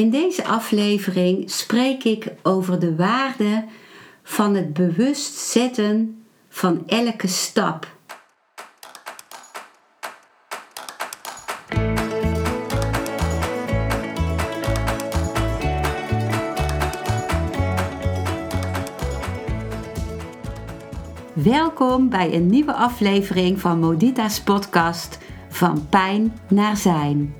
In deze aflevering spreek ik over de waarde van het bewust zetten van elke stap. Welkom bij een nieuwe aflevering van Modita's podcast Van Pijn naar Zijn.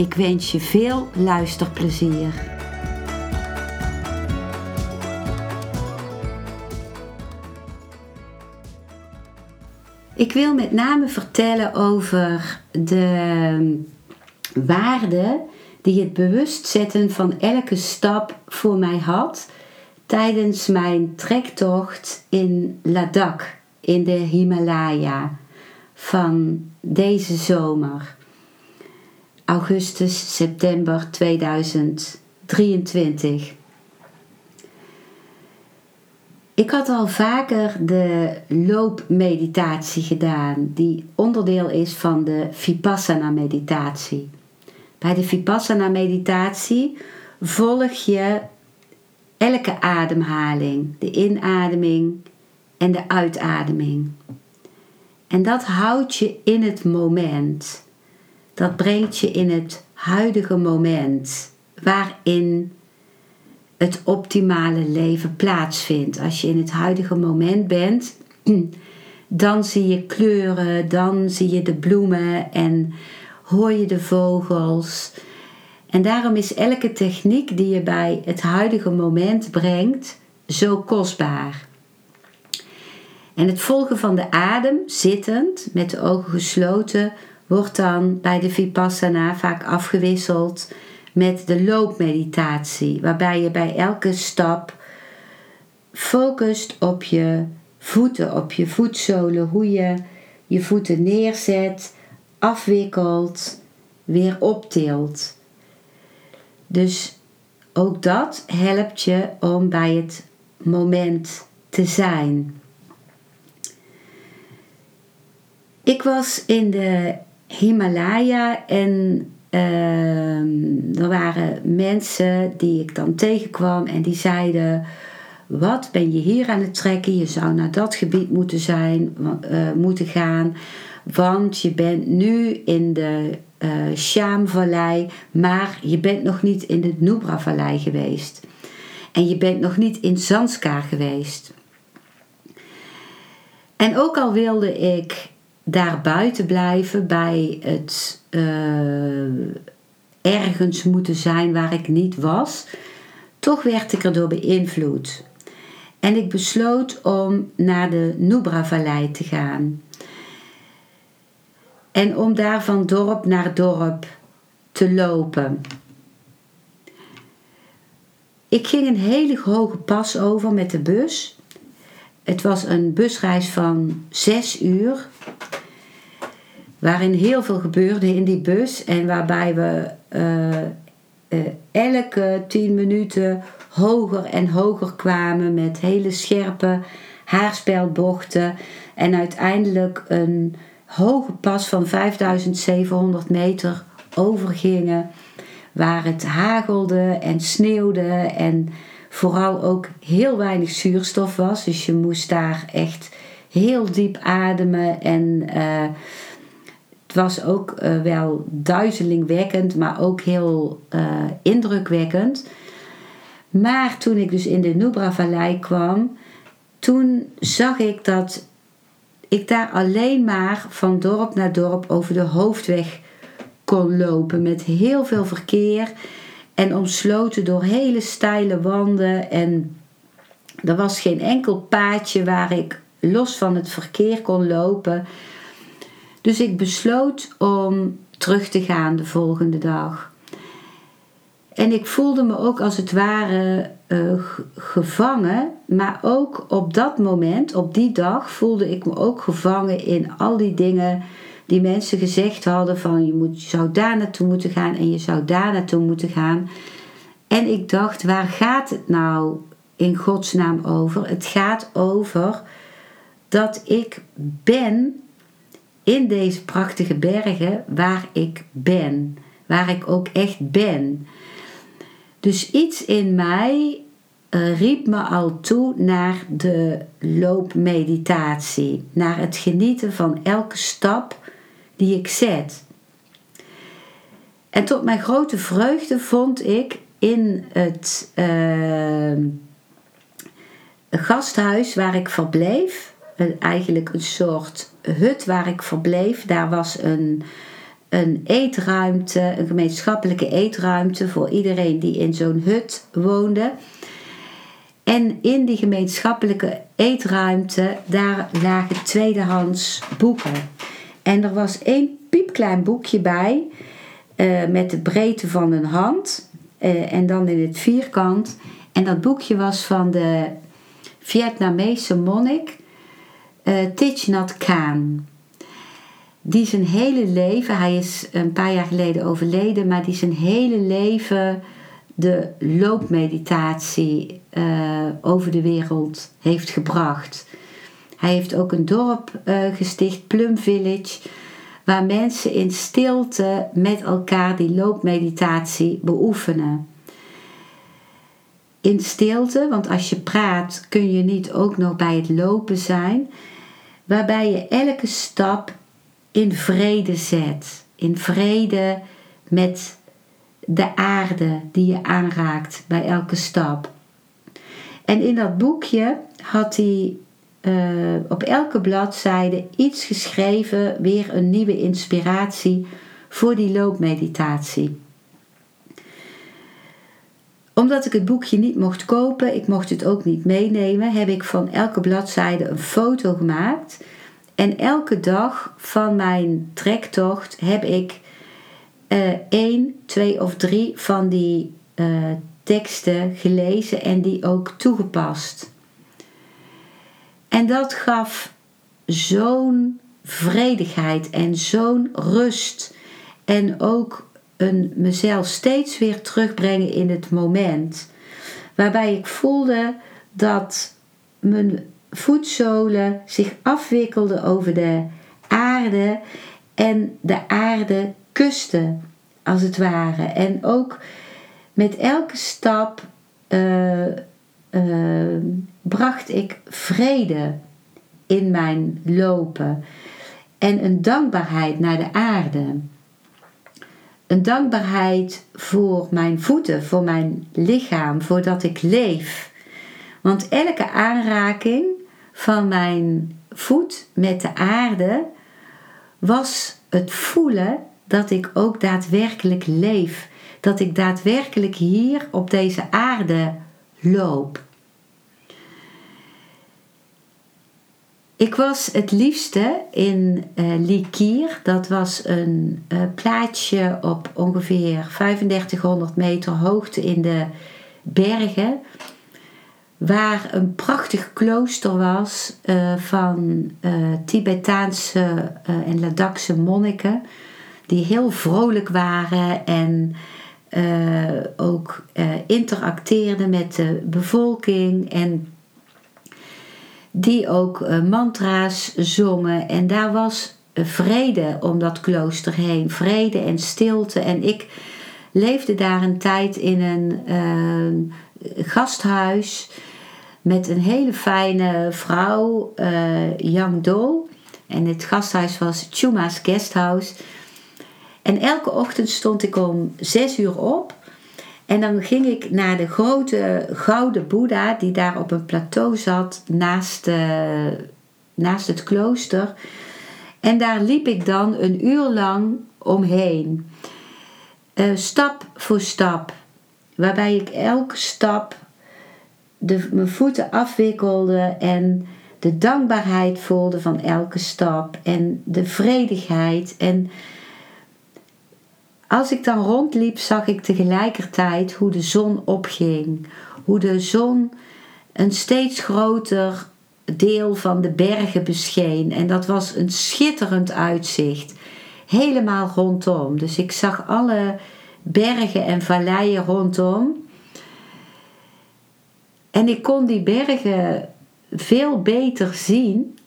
Ik wens je veel luisterplezier. Ik wil met name vertellen over de waarde die het bewust zetten van elke stap voor mij had tijdens mijn trektocht in Ladakh in de Himalaya van deze zomer augustus, september 2023. Ik had al vaker de loopmeditatie gedaan, die onderdeel is van de Vipassana meditatie. Bij de Vipassana meditatie volg je elke ademhaling, de inademing en de uitademing. En dat houdt je in het moment dat brengt je in het huidige moment waarin het optimale leven plaatsvindt. Als je in het huidige moment bent, dan zie je kleuren, dan zie je de bloemen en hoor je de vogels. En daarom is elke techniek die je bij het huidige moment brengt zo kostbaar. En het volgen van de adem, zittend, met de ogen gesloten, wordt dan bij de Vipassana vaak afgewisseld met de loopmeditatie, waarbij je bij elke stap focust op je voeten, op je voetzolen, hoe je je voeten neerzet, afwikkelt, weer optilt. Dus ook dat helpt je om bij het moment te zijn. Ik was in de Himalaya en uh, er waren mensen die ik dan tegenkwam en die zeiden: Wat ben je hier aan het trekken? Je zou naar dat gebied moeten zijn, uh, moeten gaan, want je bent nu in de uh, Shyam-vallei, maar je bent nog niet in de Nubra-vallei geweest. En je bent nog niet in Zanskar geweest. En ook al wilde ik daar buiten blijven bij het uh, ergens moeten zijn waar ik niet was, toch werd ik erdoor beïnvloed. En ik besloot om naar de Nubra-vallei te gaan. En om daar van dorp naar dorp te lopen. Ik ging een hele hoge pas over met de bus. Het was een busreis van zes uur waarin heel veel gebeurde in die bus en waarbij we uh, uh, elke tien minuten hoger en hoger kwamen met hele scherpe haarspelbochten en uiteindelijk een hoge pas van 5700 meter overgingen waar het hagelde en sneeuwde en vooral ook heel weinig zuurstof was. Dus je moest daar echt heel diep ademen en uh, het was ook uh, wel duizelingwekkend, maar ook heel uh, indrukwekkend. Maar toen ik dus in de Nubra-vallei kwam, toen zag ik dat ik daar alleen maar van dorp naar dorp over de hoofdweg kon lopen met heel veel verkeer en omsloten door hele steile wanden en er was geen enkel paadje waar ik los van het verkeer kon lopen. Dus ik besloot om terug te gaan de volgende dag. En ik voelde me ook als het ware uh, gevangen. Maar ook op dat moment, op die dag, voelde ik me ook gevangen in al die dingen die mensen gezegd hadden van je, moet, je zou daar naartoe moeten gaan en je zou daar naartoe moeten gaan. En ik dacht, waar gaat het nou in godsnaam over? Het gaat over dat ik ben in deze prachtige bergen waar ik ben. Waar ik ook echt ben. Dus iets in mij uh, riep me al toe naar de loopmeditatie. Naar het genieten van elke stap die ik zet. En tot mijn grote vreugde vond ik in het uh, gasthuis waar ik verbleef, eigenlijk een soort hut waar ik verbleef, daar was een, een eetruimte, een gemeenschappelijke eetruimte voor iedereen die in zo'n hut woonde. En in die gemeenschappelijke eetruimte, daar lagen tweedehands boeken. En er was één piepklein boekje bij uh, met de breedte van een hand uh, en dan in het vierkant. En dat boekje was van de Vietnamese monnik uh, Thich Nhat Khan. Die zijn hele leven, hij is een paar jaar geleden overleden, maar die zijn hele leven de loopmeditatie over de wereld heeft gebracht. Hij heeft ook een dorp uh, gesticht, Plum Village, waar mensen in stilte met elkaar die loopmeditatie beoefenen. In stilte, want als je praat kun je niet ook nog bij het lopen zijn, waarbij je elke stap in vrede zet, in vrede met de aarde die je aanraakt bij elke stap. En in dat boekje had hij uh, op elke bladzijde iets geschreven, weer een nieuwe inspiratie voor die loopmeditatie. Omdat ik het boekje niet mocht kopen, ik mocht het ook niet meenemen, heb ik van elke bladzijde een foto gemaakt. En elke dag van mijn trektocht heb ik uh, één, twee of drie van die uh, teksten gelezen en die ook toegepast. En dat gaf zo'n vredigheid en zo'n rust. En ook een mezelf steeds weer terugbrengen in het moment. Waarbij ik voelde dat mijn voetzolen zich afwikkelden over de aarde en de aarde kusten, als het ware. En ook met elke stap uh, uh, bracht ik vrede in mijn lopen en een dankbaarheid naar de aarde. Een dankbaarheid voor mijn voeten, voor mijn lichaam, voor dat ik leef. Want elke aanraking van mijn voet met de aarde was het voelen dat ik ook daadwerkelijk leef. Dat ik daadwerkelijk hier op deze aarde loop. Ik was het liefste in uh, Likir. Dat was een uh, plaatsje op ongeveer 3500 meter hoogte in de bergen. Waar een prachtig klooster was uh, van Tibetaanse en Ladakse monniken. Die heel vrolijk waren en ook interacteerden met de bevolking. En die ook uh, mantra's zongen. En daar was vrede om dat klooster heen. Vrede en stilte. En ik leefde daar een tijd in een uh, gasthuis met een hele fijne vrouw, uh, Yang Do. En het gasthuis was Chuma's Guesthouse. En elke ochtend stond ik om zes uur op. En dan ging ik naar de grote gouden Boeddha die daar op een plateau zat naast, uh, naast het klooster. En daar liep ik dan een uur lang omheen. Uh, stap voor stap. Waarbij ik elke stap de, mijn voeten afwikkelde en de dankbaarheid voelde van elke stap. En de vredigheid. En Als ik dan rondliep, zag ik tegelijkertijd hoe de zon opging. Hoe de zon een steeds groter deel van de bergen bescheen. En dat was een schitterend uitzicht. Helemaal rondom. Dus ik zag alle bergen en valleien rondom. En ik kon die bergen veel beter zien,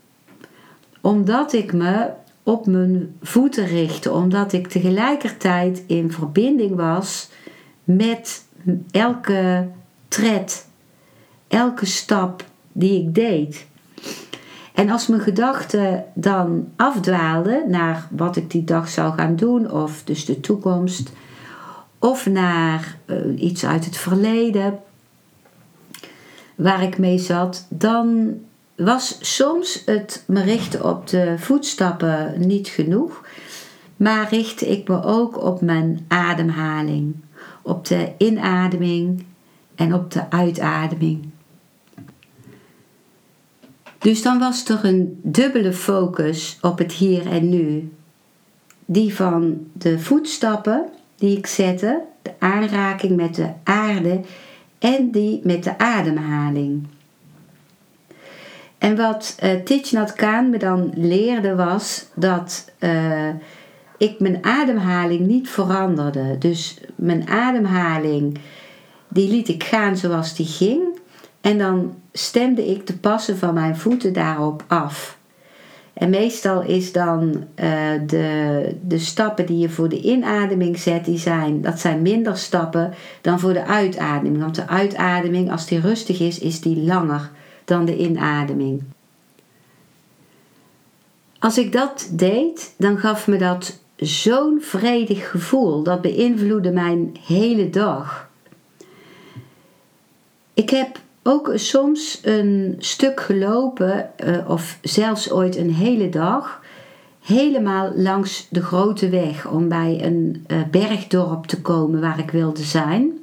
omdat ik me op mijn voeten richtte, omdat ik tegelijkertijd in verbinding was met elke tred, elke stap die ik deed. En als mijn gedachten dan afdwaalden naar wat ik die dag zou gaan doen, of dus de toekomst, of naar uh, iets uit het verleden waar ik mee zat, dan was soms het me richten op de voetstappen niet genoeg, maar richtte ik me ook op mijn ademhaling, op de inademing en op de uitademing. Dus dan was er een dubbele focus op het hier en nu. Die van de voetstappen die ik zette, de aanraking met de aarde en die met de ademhaling. En wat uh, Nhat Khan me dan leerde was dat uh, ik mijn ademhaling niet veranderde. Dus mijn ademhaling, die liet ik gaan zoals die ging. En dan stemde ik de passen van mijn voeten daarop af. En meestal is dan uh, de, de stappen die je voor de inademing zet, die zijn, dat zijn minder stappen dan voor de uitademing. Want de uitademing, als die rustig is, is die langer dan de inademing. Als ik dat deed, dan gaf me dat zo'n vredig gevoel. Dat beïnvloedde mijn hele dag. Ik heb ook soms een stuk gelopen, eh, of zelfs ooit een hele dag, helemaal langs de grote weg om bij een uh, bergdorp te komen waar ik wilde zijn.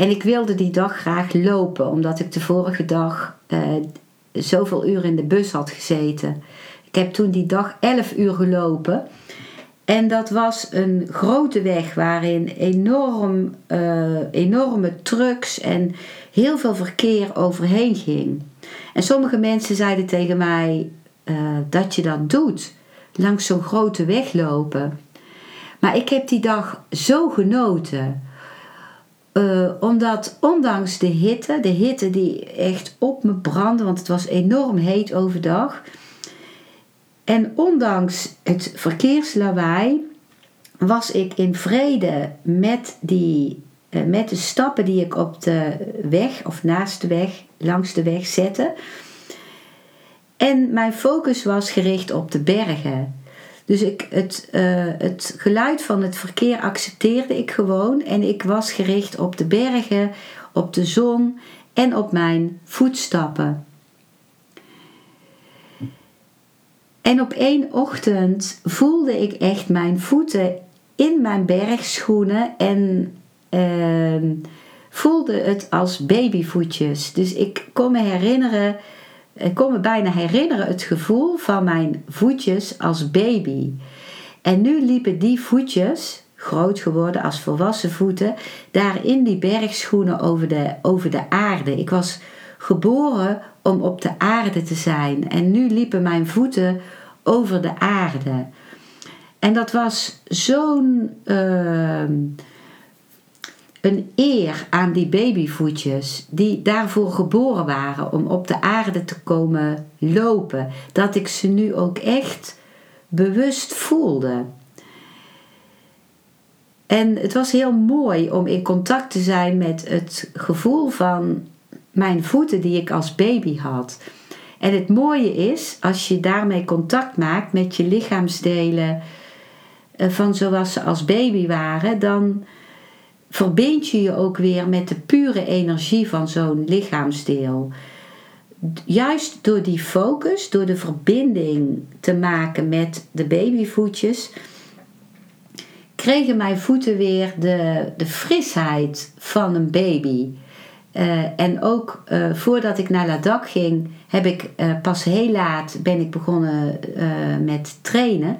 En ik wilde die dag graag lopen, omdat ik de vorige dag uh, zoveel uur in de bus had gezeten. Ik heb toen die dag 11 uur gelopen. En dat was een grote weg waarin enorm, enorme trucks en heel veel verkeer overheen ging. En sommige mensen zeiden tegen mij uh, dat je dat doet, langs zo'n grote weg lopen. Maar ik heb die dag zo genoten. Uh, omdat ondanks de hitte, de hitte die echt op me brandde, want het was enorm heet overdag. En ondanks het verkeerslawaai was ik in vrede met die eh, met de stappen die ik op de weg of naast de weg, langs de weg zette. En mijn focus was gericht op de bergen. Dus ik, het, uh, het geluid van het verkeer accepteerde ik gewoon en ik was gericht op de bergen, op de zon en op mijn voetstappen. En op één ochtend voelde ik echt mijn voeten in mijn bergschoenen en uh, voelde het als babyvoetjes. Dus ik kon me herinneren, ik kon me bijna herinneren het gevoel van mijn voetjes als baby. En nu liepen die voetjes, groot geworden als volwassen voeten, daar in die bergschoenen over de, over de aarde. Ik was geboren om op de aarde te zijn. En nu liepen mijn voeten over de aarde. En dat was zo'n. Uh, een eer aan die babyvoetjes die daarvoor geboren waren om op de aarde te komen lopen. Dat ik ze nu ook echt bewust voelde. En het was heel mooi om in contact te zijn met het gevoel van mijn voeten die ik als baby had. En het mooie is, als je daarmee contact maakt met je lichaamsdelen eh, van zoals ze als baby waren, dan verbind je je ook weer met de pure energie van zo'n lichaamsdeel. Juist door die focus, door de verbinding te maken met de babyvoetjes, kregen mijn voeten weer de, de frisheid van een baby. Uh, en ook uh, voordat ik naar Ladakh ging, heb ik uh, pas heel laat ben ik begonnen met trainen,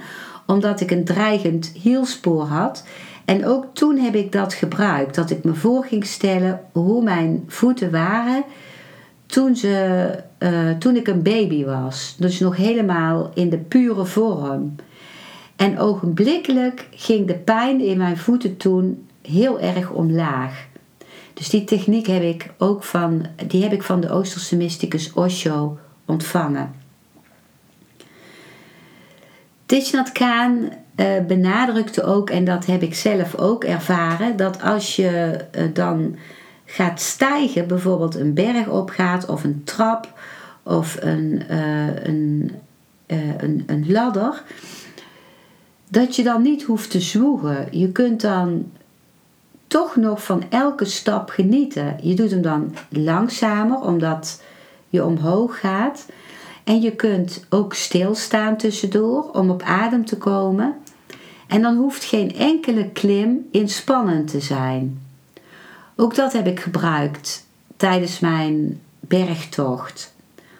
omdat ik een dreigend hielspoor had. En ook toen heb ik dat gebruikt, dat ik me voor ging stellen hoe mijn voeten waren toen, ze, uh, toen ik een baby was. Dus nog helemaal in de pure vorm. En ogenblikkelijk ging de pijn in mijn voeten toen heel erg omlaag. Dus die techniek heb ik ook van, die heb ik van de Oosterse mysticus Osho ontvangen. Khan uh, benadrukte ook, en dat heb ik zelf ook ervaren, dat als je uh, dan gaat stijgen, bijvoorbeeld een berg opgaat of een trap of een, uh, een, een, een ladder, dat je dan niet hoeft te zwoegen. Je kunt dan toch nog van elke stap genieten. Je doet hem dan langzamer omdat je omhoog gaat. En je kunt ook stilstaan tussendoor om op adem te komen. En dan hoeft geen enkele klim inspannend te zijn. Ook dat heb ik gebruikt tijdens mijn bergtocht.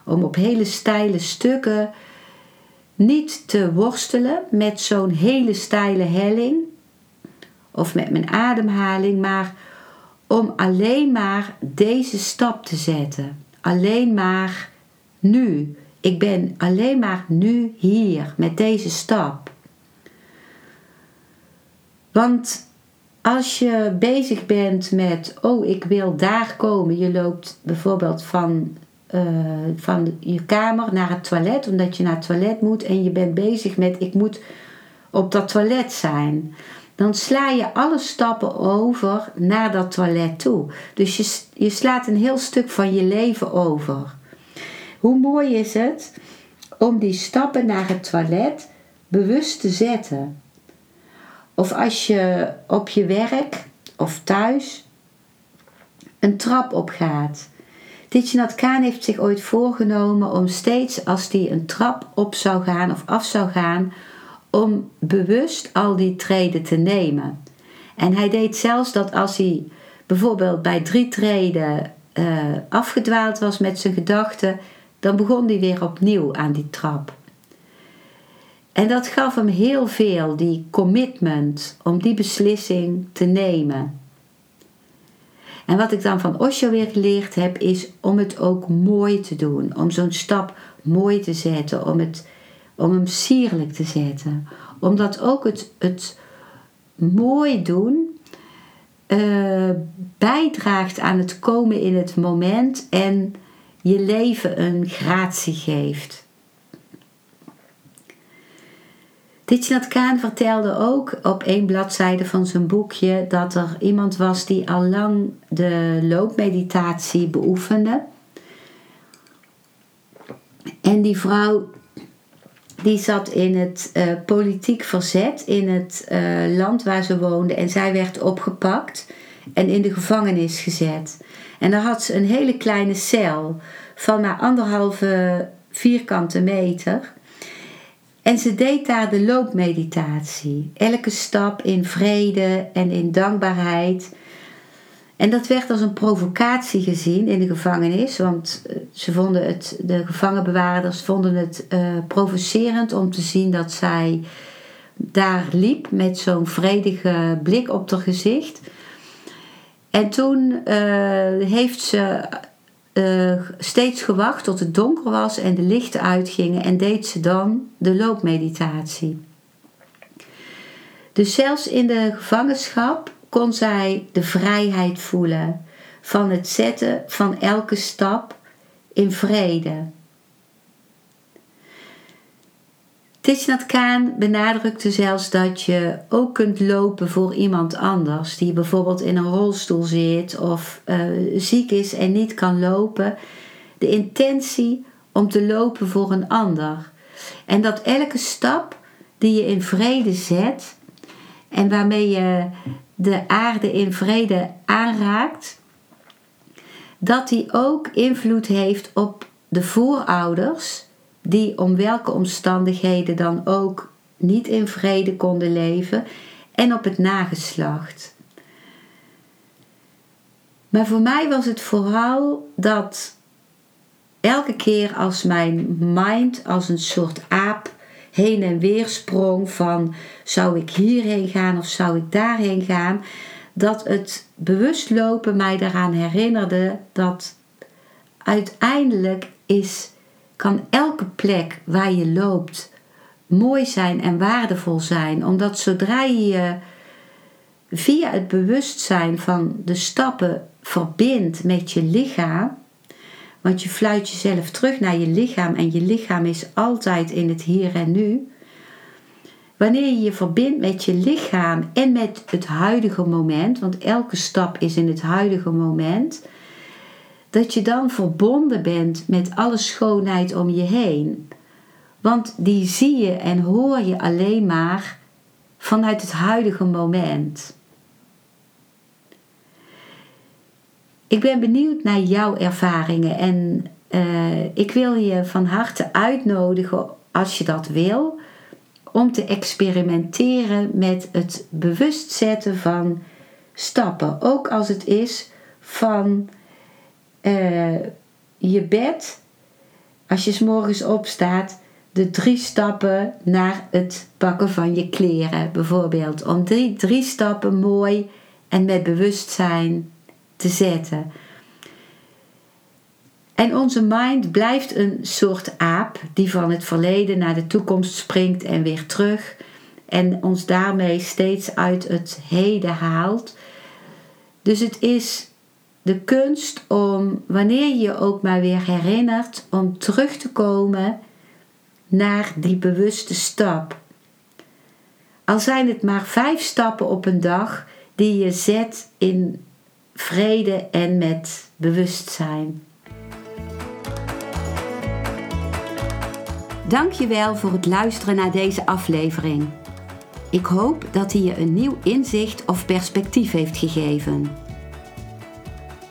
Om op hele steile stukken niet te worstelen met zo'n hele steile helling of met mijn ademhaling, maar om alleen maar deze stap te zetten. Alleen maar nu. Ik ben alleen maar nu hier met deze stap. Want als je bezig bent met, oh ik wil daar komen, je loopt bijvoorbeeld van, uh, van je kamer naar het toilet omdat je naar het toilet moet en je bent bezig met, ik moet op dat toilet zijn dan sla je alle stappen over naar dat toilet toe. Dus je, je slaat een heel stuk van je leven over. Hoe mooi is het om die stappen naar het toilet bewust te zetten? Of als je op je werk of thuis een trap opgaat. Thich Khan heeft zich ooit voorgenomen om steeds als hij een trap op zou gaan of af zou gaan, om bewust al die treden te nemen. En hij deed zelfs dat als hij bijvoorbeeld bij drie treden uh, afgedwaald was met zijn gedachten, dan begon hij weer opnieuw aan die trap. En dat gaf hem heel veel, die commitment om die beslissing te nemen. En wat ik dan van Osho weer geleerd heb, is om het ook mooi te doen. Om zo'n stap mooi te zetten, om het om hem sierlijk te zetten. Omdat ook het, het mooi doen uh, bijdraagt aan het komen in het moment en je leven een gratie geeft. Thich Khan vertelde ook op één bladzijde van zijn boekje dat er iemand was die al lang de loopmeditatie beoefende. En die vrouw die zat in het uh, politiek verzet in het uh, land waar ze woonde. En zij werd opgepakt en in de gevangenis gezet. En daar had ze een hele kleine cel van maar anderhalve vierkante meter. En ze deed daar de loopmeditatie. Elke stap in vrede en in dankbaarheid. En dat werd als een provocatie gezien in de gevangenis, want eh, ze vonden het, de gevangenbewaarders vonden het uh, provocerend om te zien dat zij daar liep met zo'n vredige blik op haar gezicht. En toen uh, heeft ze uh, steeds gewacht tot het donker was en de lichten uitgingen en deed ze dan de loopmeditatie. Dus zelfs in de gevangenschap kon zij de vrijheid voelen van het zetten van elke stap in vrede. Thich Nhat Khan benadrukte zelfs dat je ook kunt lopen voor iemand anders die bijvoorbeeld in een rolstoel zit of uh, ziek is en niet kan lopen. De intentie om te lopen voor een ander. En dat elke stap die je in vrede zet en waarmee je de aarde in vrede aanraakt, dat die ook invloed heeft op de voorouders, die om welke omstandigheden dan ook niet in vrede konden leven, en op het nageslacht. Maar voor mij was het vooral dat elke keer als mijn mind als een soort aap heen en weer sprong van zou ik hierheen gaan of zou ik daarheen gaan, dat het bewust lopen mij daaraan herinnerde dat uiteindelijk is, kan elke plek waar je loopt mooi zijn en waardevol zijn, omdat zodra je je via het bewustzijn van de stappen verbindt met je lichaam, want je fluit jezelf terug naar je lichaam en je lichaam is altijd in het hier en nu. Wanneer je je verbindt met je lichaam en met het huidige moment, want elke stap is in het huidige moment, dat je dan verbonden bent met alle schoonheid om je heen. Want die zie je en hoor je alleen maar vanuit het huidige moment. Ik ben benieuwd naar jouw ervaringen en uh, ik wil je van harte uitnodigen, als je dat wil, om te experimenteren met het bewust zetten van stappen. Ook als het is van uh, je bed, als je s morgens opstaat, de drie stappen naar het pakken van je kleren, bijvoorbeeld. Om drie, drie stappen mooi en met bewustzijn te zetten. En onze mind blijft een soort aap die van het verleden naar de toekomst springt en weer terug. En ons daarmee steeds uit het heden haalt. Dus het is de kunst om, wanneer je je ook maar weer herinnert, om terug te komen naar die bewuste stap. Al zijn het maar vijf stappen op een dag die je zet in vrede en met bewustzijn. Dankjewel voor het luisteren naar deze aflevering. Ik hoop dat hij je een nieuw inzicht of perspectief heeft gegeven.